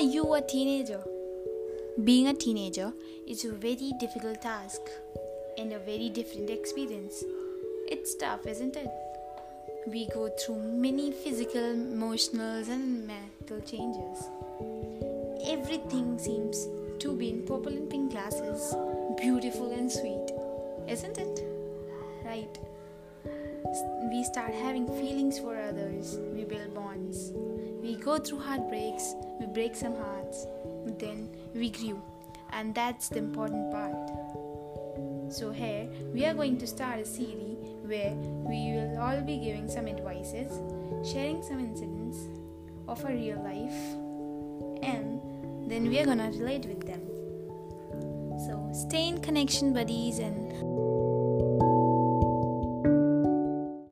you a teenager? Being a teenager is a very difficult task and a very different experience. It's tough, isn't it? We go through many physical, emotional, and mental changes. Everything seems to be in purple and pink glasses, beautiful and sweet, isn't it? Right. We start having feelings for others, we build bonds. We go through heartbreaks, break some hearts, then we grew, and that's the important part. So, here we are going to start a series where we will all be giving some advices, sharing some incidents of our real life, and then we are gonna relate with them. So, stay in connection, buddies, and